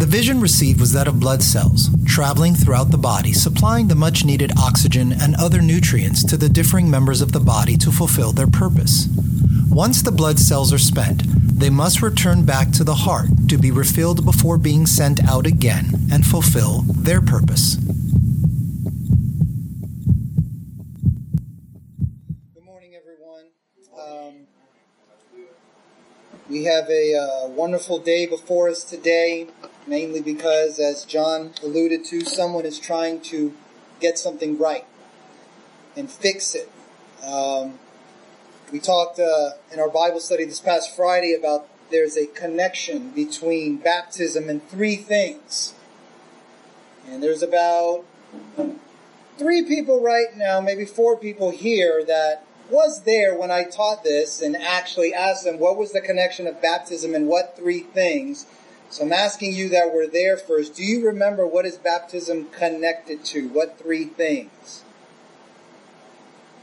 The vision received was that of blood cells, traveling throughout the body, supplying the much needed oxygen and other nutrients to the differing members of the body to fulfill their purpose. Once the blood cells are spent, they must return back to the heart to be refilled before being sent out again and fulfill their purpose. Good morning, everyone. Um, we have a uh, wonderful day before us today, mainly because, as John alluded to, someone is trying to get something right and fix it. Um, we talked uh, in our Bible study this past Friday about there's a connection between baptism and three things. And there's about three people right now, maybe four people here that was there when I taught this and actually asked them what was the connection of baptism and what three things. So I'm asking you that were there first. Do you remember what is baptism connected to? What three things?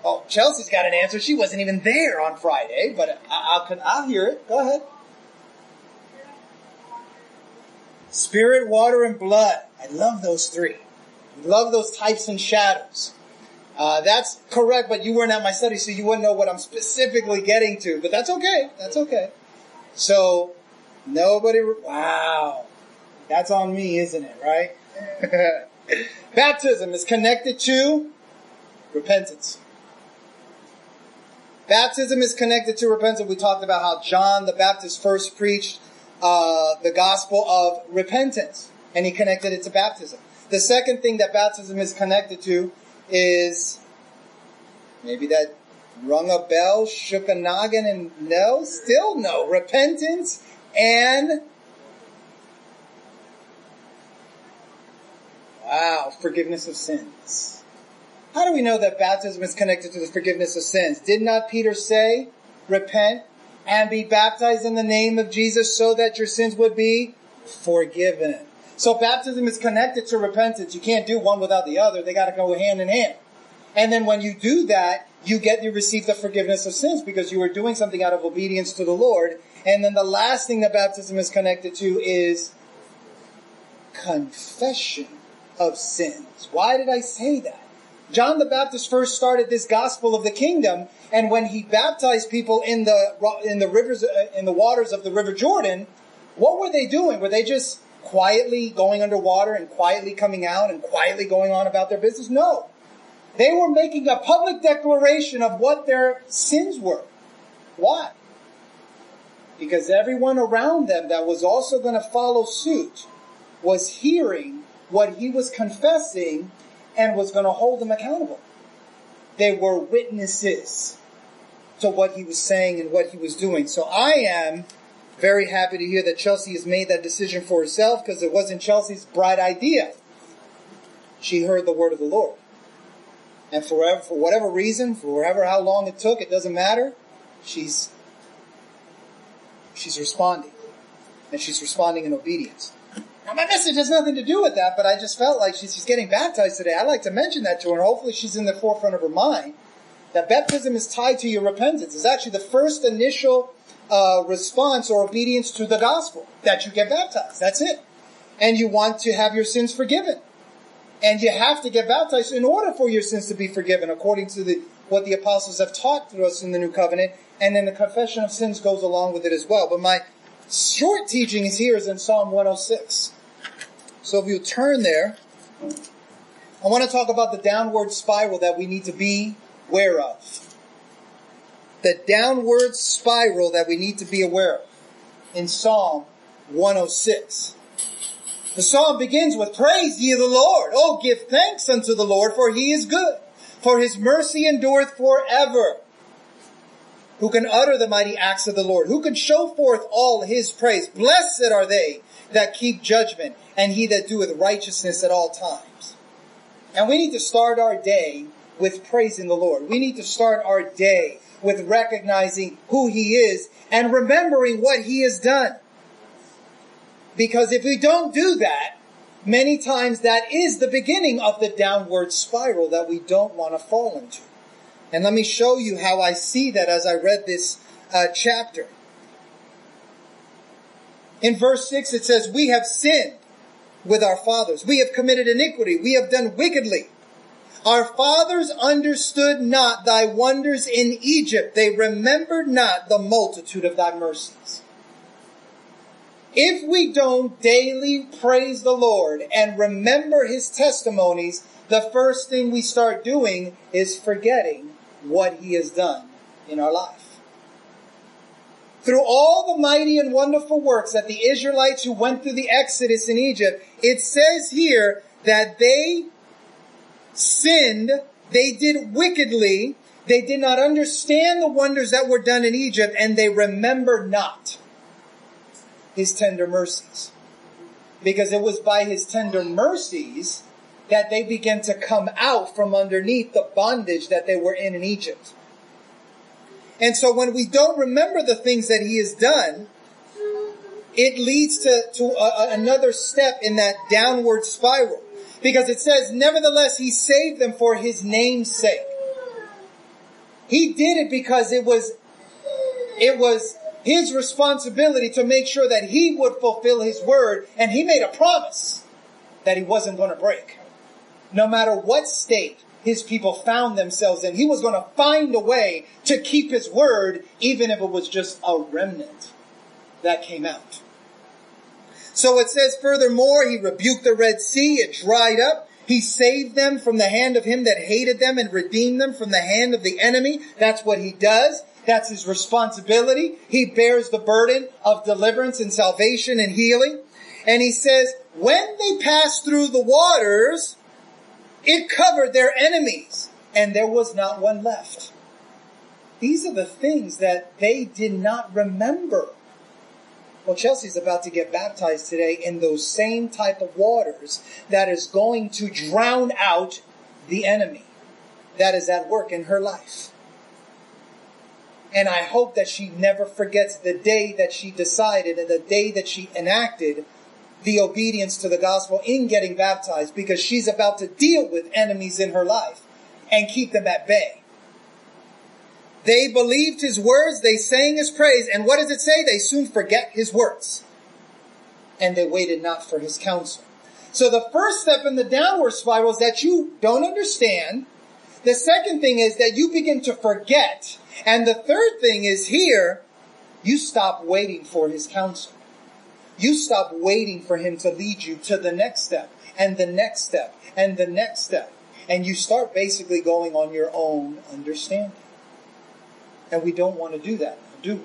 Oh, Chelsea's got an answer. She wasn't even there on Friday, but I'll, I'll, hear it. Go ahead. Spirit, water, and blood. I love those three. Love those types and shadows. Uh, that's correct, but you weren't at my study, so you wouldn't know what I'm specifically getting to. But that's okay. That's okay. So nobody. Wow, that's on me, isn't it? Right? Baptism is connected to repentance. Baptism is connected to repentance. We talked about how John the Baptist first preached uh, the gospel of repentance, and he connected it to baptism. The second thing that baptism is connected to is maybe that rung a bell, shook a noggin, and no, still no. Repentance and wow, forgiveness of sins. How do we know that baptism is connected to the forgiveness of sins? Did not Peter say, repent and be baptized in the name of Jesus so that your sins would be forgiven? So baptism is connected to repentance. You can't do one without the other. They got to go hand in hand. And then when you do that, you get you receive the forgiveness of sins because you were doing something out of obedience to the Lord. And then the last thing that baptism is connected to is confession of sins. Why did I say that? John the Baptist first started this gospel of the kingdom, and when he baptized people in the in the rivers in the waters of the River Jordan, what were they doing? Were they just quietly going underwater and quietly coming out and quietly going on about their business? No. They were making a public declaration of what their sins were. Why? Because everyone around them that was also going to follow suit was hearing what he was confessing and was going to hold them accountable. They were witnesses to what he was saying and what he was doing. So I am very happy to hear that Chelsea has made that decision for herself because it wasn't Chelsea's bright idea. She heard the word of the Lord. And for, for whatever reason, for whatever how long it took, it doesn't matter. She's, she's responding. And she's responding in obedience. Now my message has nothing to do with that, but I just felt like she's, she's getting baptized today. I'd like to mention that to her. Hopefully she's in the forefront of her mind. That baptism is tied to your repentance. It's actually the first initial uh, response or obedience to the gospel that you get baptized. That's it. And you want to have your sins forgiven. And you have to get baptized in order for your sins to be forgiven, according to the, what the apostles have taught to us in the new covenant. And then the confession of sins goes along with it as well. But my short teaching is here is in Psalm 106. So if you turn there, I want to talk about the downward spiral that we need to be aware of the downward spiral that we need to be aware of in Psalm 106. The psalm begins with praise ye the Lord. Oh, give thanks unto the Lord for he is good, for his mercy endureth forever. Who can utter the mighty acts of the Lord? Who can show forth all his praise? Blessed are they that keep judgment and he that doeth righteousness at all times. And we need to start our day with praising the Lord. We need to start our day with recognizing who he is and remembering what he has done. Because if we don't do that, many times that is the beginning of the downward spiral that we don't want to fall into. And let me show you how I see that as I read this uh, chapter. In verse 6 it says, We have sinned with our fathers. We have committed iniquity. We have done wickedly. Our fathers understood not thy wonders in Egypt. They remembered not the multitude of thy mercies. If we don't daily praise the Lord and remember his testimonies, the first thing we start doing is forgetting what he has done in our life. Through all the mighty and wonderful works that the Israelites who went through the Exodus in Egypt, it says here that they sinned, they did wickedly, they did not understand the wonders that were done in Egypt, and they remembered not his tender mercies. Because it was by his tender mercies that they began to come out from underneath the bondage that they were in in Egypt. And so when we don't remember the things that he has done, it leads to, to a, another step in that downward spiral. Because it says, nevertheless, he saved them for his name's sake. He did it because it was, it was his responsibility to make sure that he would fulfill his word, and he made a promise that he wasn't going to break. No matter what state his people found themselves in, he was going to find a way to keep his word, even if it was just a remnant that came out. So it says furthermore, he rebuked the Red Sea, it dried up. He saved them from the hand of him that hated them and redeemed them from the hand of the enemy. That's what he does. That's his responsibility. He bears the burden of deliverance and salvation and healing. And he says, when they passed through the waters, it covered their enemies and there was not one left. These are the things that they did not remember. Well, Chelsea's about to get baptized today in those same type of waters that is going to drown out the enemy that is at work in her life. And I hope that she never forgets the day that she decided and the day that she enacted the obedience to the gospel in getting baptized because she's about to deal with enemies in her life and keep them at bay. They believed his words, they sang his praise, and what does it say? They soon forget his words. And they waited not for his counsel. So the first step in the downward spiral is that you don't understand. The second thing is that you begin to forget. And the third thing is here, you stop waiting for his counsel. You stop waiting for him to lead you to the next step and the next step and the next step. And you start basically going on your own understanding. And we don't want to do that, do we?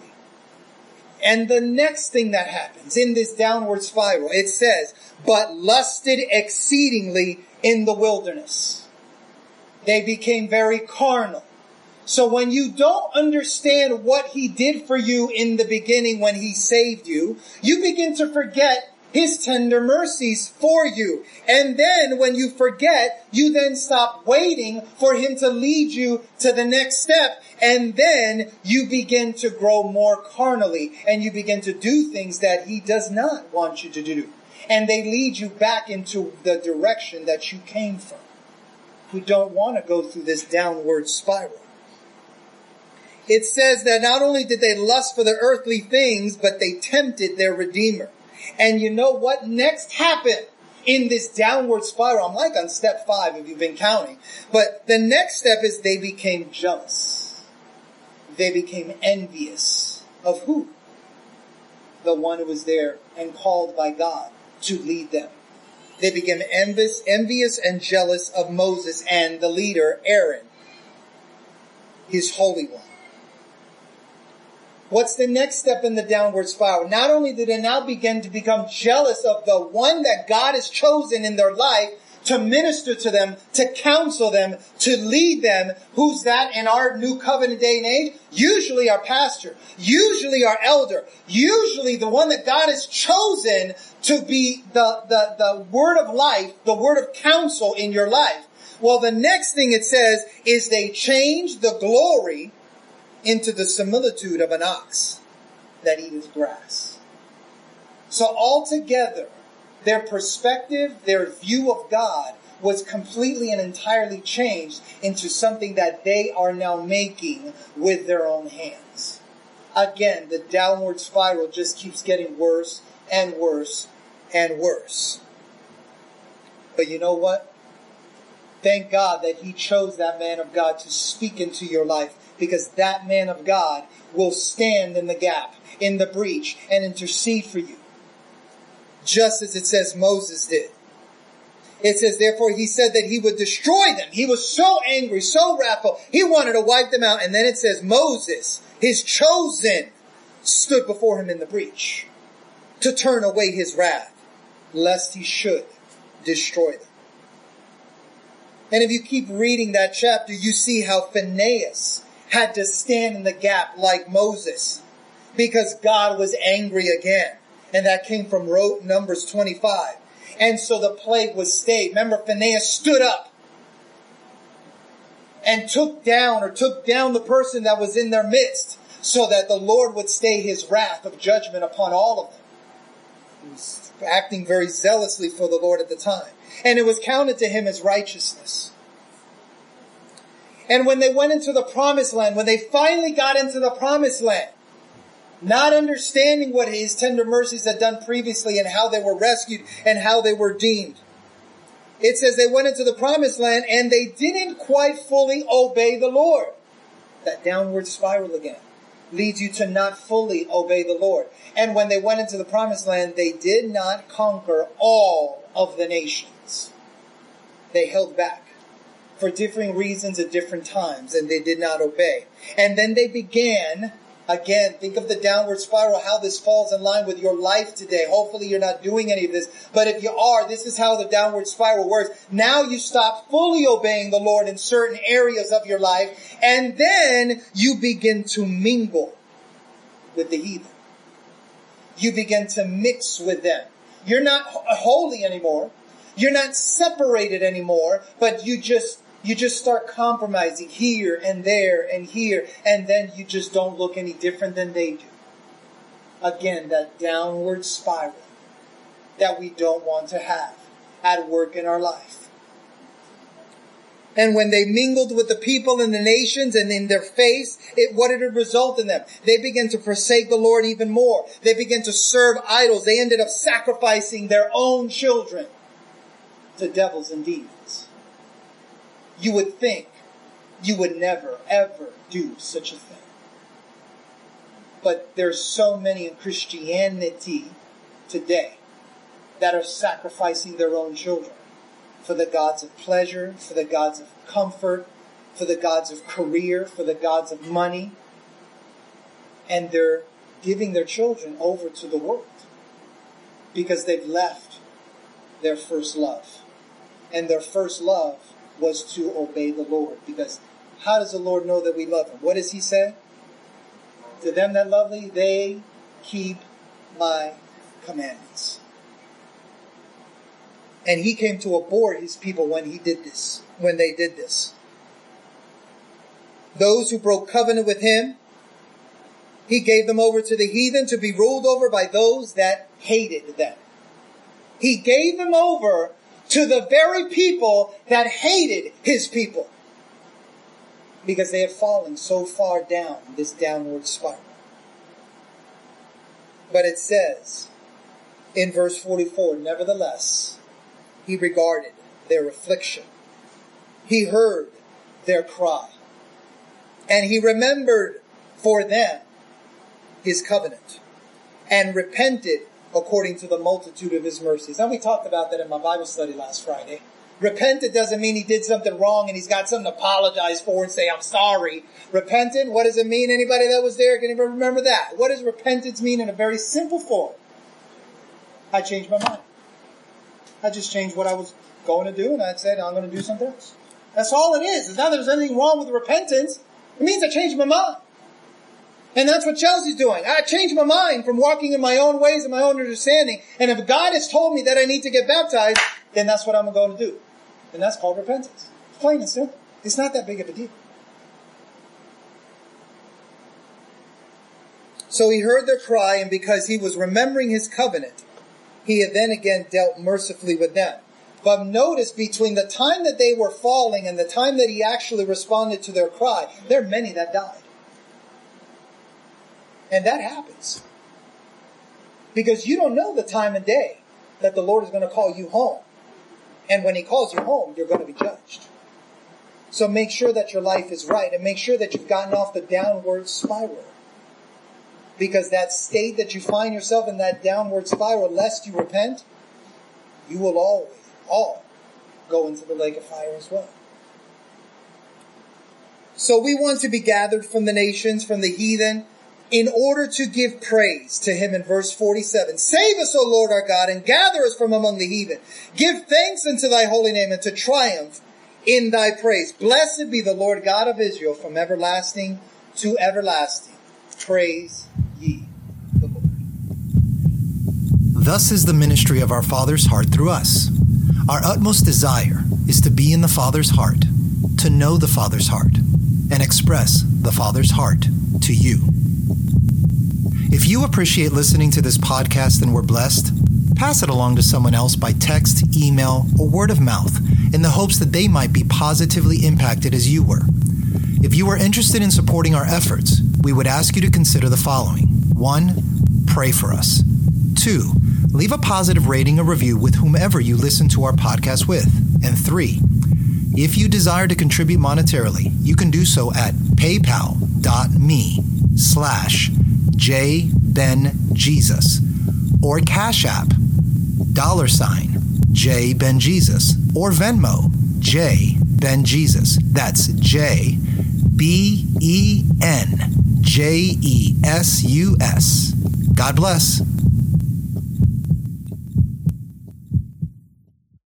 And the next thing that happens in this downward spiral, it says, but lusted exceedingly in the wilderness. They became very carnal. So when you don't understand what he did for you in the beginning when he saved you, you begin to forget his tender mercies for you. And then when you forget, you then stop waiting for him to lead you to the next step. And then you begin to grow more carnally and you begin to do things that he does not want you to do. And they lead you back into the direction that you came from. We don't want to go through this downward spiral. It says that not only did they lust for the earthly things, but they tempted their Redeemer. And you know what next happened in this downward spiral? I'm like on step five if you've been counting. But the next step is they became jealous. They became envious of who? The one who was there and called by God to lead them. They became envious, envious and jealous of Moses and the leader, Aaron, his holy one. What's the next step in the downward spiral? Not only do they now begin to become jealous of the one that God has chosen in their life to minister to them, to counsel them, to lead them. Who's that in our new covenant day and age? Usually our pastor, usually our elder, usually the one that God has chosen to be the, the, the word of life, the word of counsel in your life. Well, the next thing it says is they change the glory into the similitude of an ox that eateth grass. So altogether, their perspective, their view of God was completely and entirely changed into something that they are now making with their own hands. Again, the downward spiral just keeps getting worse and worse and worse. But you know what? Thank God that He chose that man of God to speak into your life because that man of God will stand in the gap, in the breach, and intercede for you. Just as it says Moses did. It says, therefore he said that he would destroy them. He was so angry, so wrathful. He wanted to wipe them out. And then it says Moses, his chosen, stood before him in the breach to turn away his wrath, lest he should destroy them. And if you keep reading that chapter, you see how Phinehas had to stand in the gap like Moses because God was angry again. And that came from Numbers 25. And so the plague was stayed. Remember, Phinehas stood up and took down or took down the person that was in their midst so that the Lord would stay his wrath of judgment upon all of them. He was acting very zealously for the Lord at the time. And it was counted to him as righteousness. And when they went into the promised land, when they finally got into the promised land, not understanding what his tender mercies had done previously and how they were rescued and how they were deemed. It says they went into the promised land and they didn't quite fully obey the Lord. That downward spiral again leads you to not fully obey the Lord. And when they went into the promised land, they did not conquer all of the nations. They held back for differing reasons at different times and they did not obey. And then they began Again, think of the downward spiral, how this falls in line with your life today. Hopefully you're not doing any of this. But if you are, this is how the downward spiral works. Now you stop fully obeying the Lord in certain areas of your life, and then you begin to mingle with the heathen. You begin to mix with them. You're not holy anymore. You're not separated anymore, but you just you just start compromising here and there and here, and then you just don't look any different than they do. Again, that downward spiral that we don't want to have at work in our life. And when they mingled with the people and the nations and in their face, it, what did it result in them? They began to forsake the Lord even more. They began to serve idols. They ended up sacrificing their own children to devils demons. You would think you would never, ever do such a thing. But there's so many in Christianity today that are sacrificing their own children for the gods of pleasure, for the gods of comfort, for the gods of career, for the gods of money. And they're giving their children over to the world because they've left their first love. And their first love was to obey the Lord. Because how does the Lord know that we love him? What does he say? To them that love me, they keep my commandments. And he came to abhor his people when he did this, when they did this. Those who broke covenant with him, he gave them over to the heathen to be ruled over by those that hated them. He gave them over to the very people that hated his people because they had fallen so far down this downward spiral. But it says in verse 44, nevertheless, he regarded their affliction. He heard their cry. And he remembered for them his covenant and repented according to the multitude of his mercies. And we talked about that in my Bible study last Friday. Repentant doesn't mean he did something wrong and he's got something to apologize for and say, I'm sorry. Repentant, what does it mean? Anybody that was there, can anybody remember that? What does repentance mean in a very simple form? I changed my mind. I just changed what I was going to do and I said, I'm going to do something else. That's all it is. It's not that there's anything wrong with repentance. It means I changed my mind. And that's what Chelsea's doing. I changed my mind from walking in my own ways and my own understanding. And if God has told me that I need to get baptized, then that's what I'm going to do. And that's called repentance. Plain and simple. It's not that big of a deal. So he heard their cry, and because he was remembering his covenant, he had then again dealt mercifully with them. But notice between the time that they were falling and the time that he actually responded to their cry, there are many that died. And that happens. Because you don't know the time and day that the Lord is going to call you home. And when he calls you home, you're going to be judged. So make sure that your life is right and make sure that you've gotten off the downward spiral. Because that state that you find yourself in that downward spiral, lest you repent, you will always, all go into the lake of fire as well. So we want to be gathered from the nations, from the heathen, in order to give praise to him in verse 47. Save us, O Lord our God, and gather us from among the heathen. Give thanks unto thy holy name and to triumph in thy praise. Blessed be the Lord God of Israel from everlasting to everlasting. Praise ye the Lord. Thus is the ministry of our Father's heart through us. Our utmost desire is to be in the Father's heart, to know the Father's heart, and express the Father's heart to you. If you appreciate listening to this podcast and were blessed, pass it along to someone else by text, email, or word of mouth in the hopes that they might be positively impacted as you were. If you are interested in supporting our efforts, we would ask you to consider the following 1. Pray for us. 2. Leave a positive rating or review with whomever you listen to our podcast with. And 3. If you desire to contribute monetarily, you can do so at paypal.me slash jbenjesus or Cash App dollar sign J Ben Jesus or Venmo J Ben Jesus. That's J B E N J E S U S. God bless.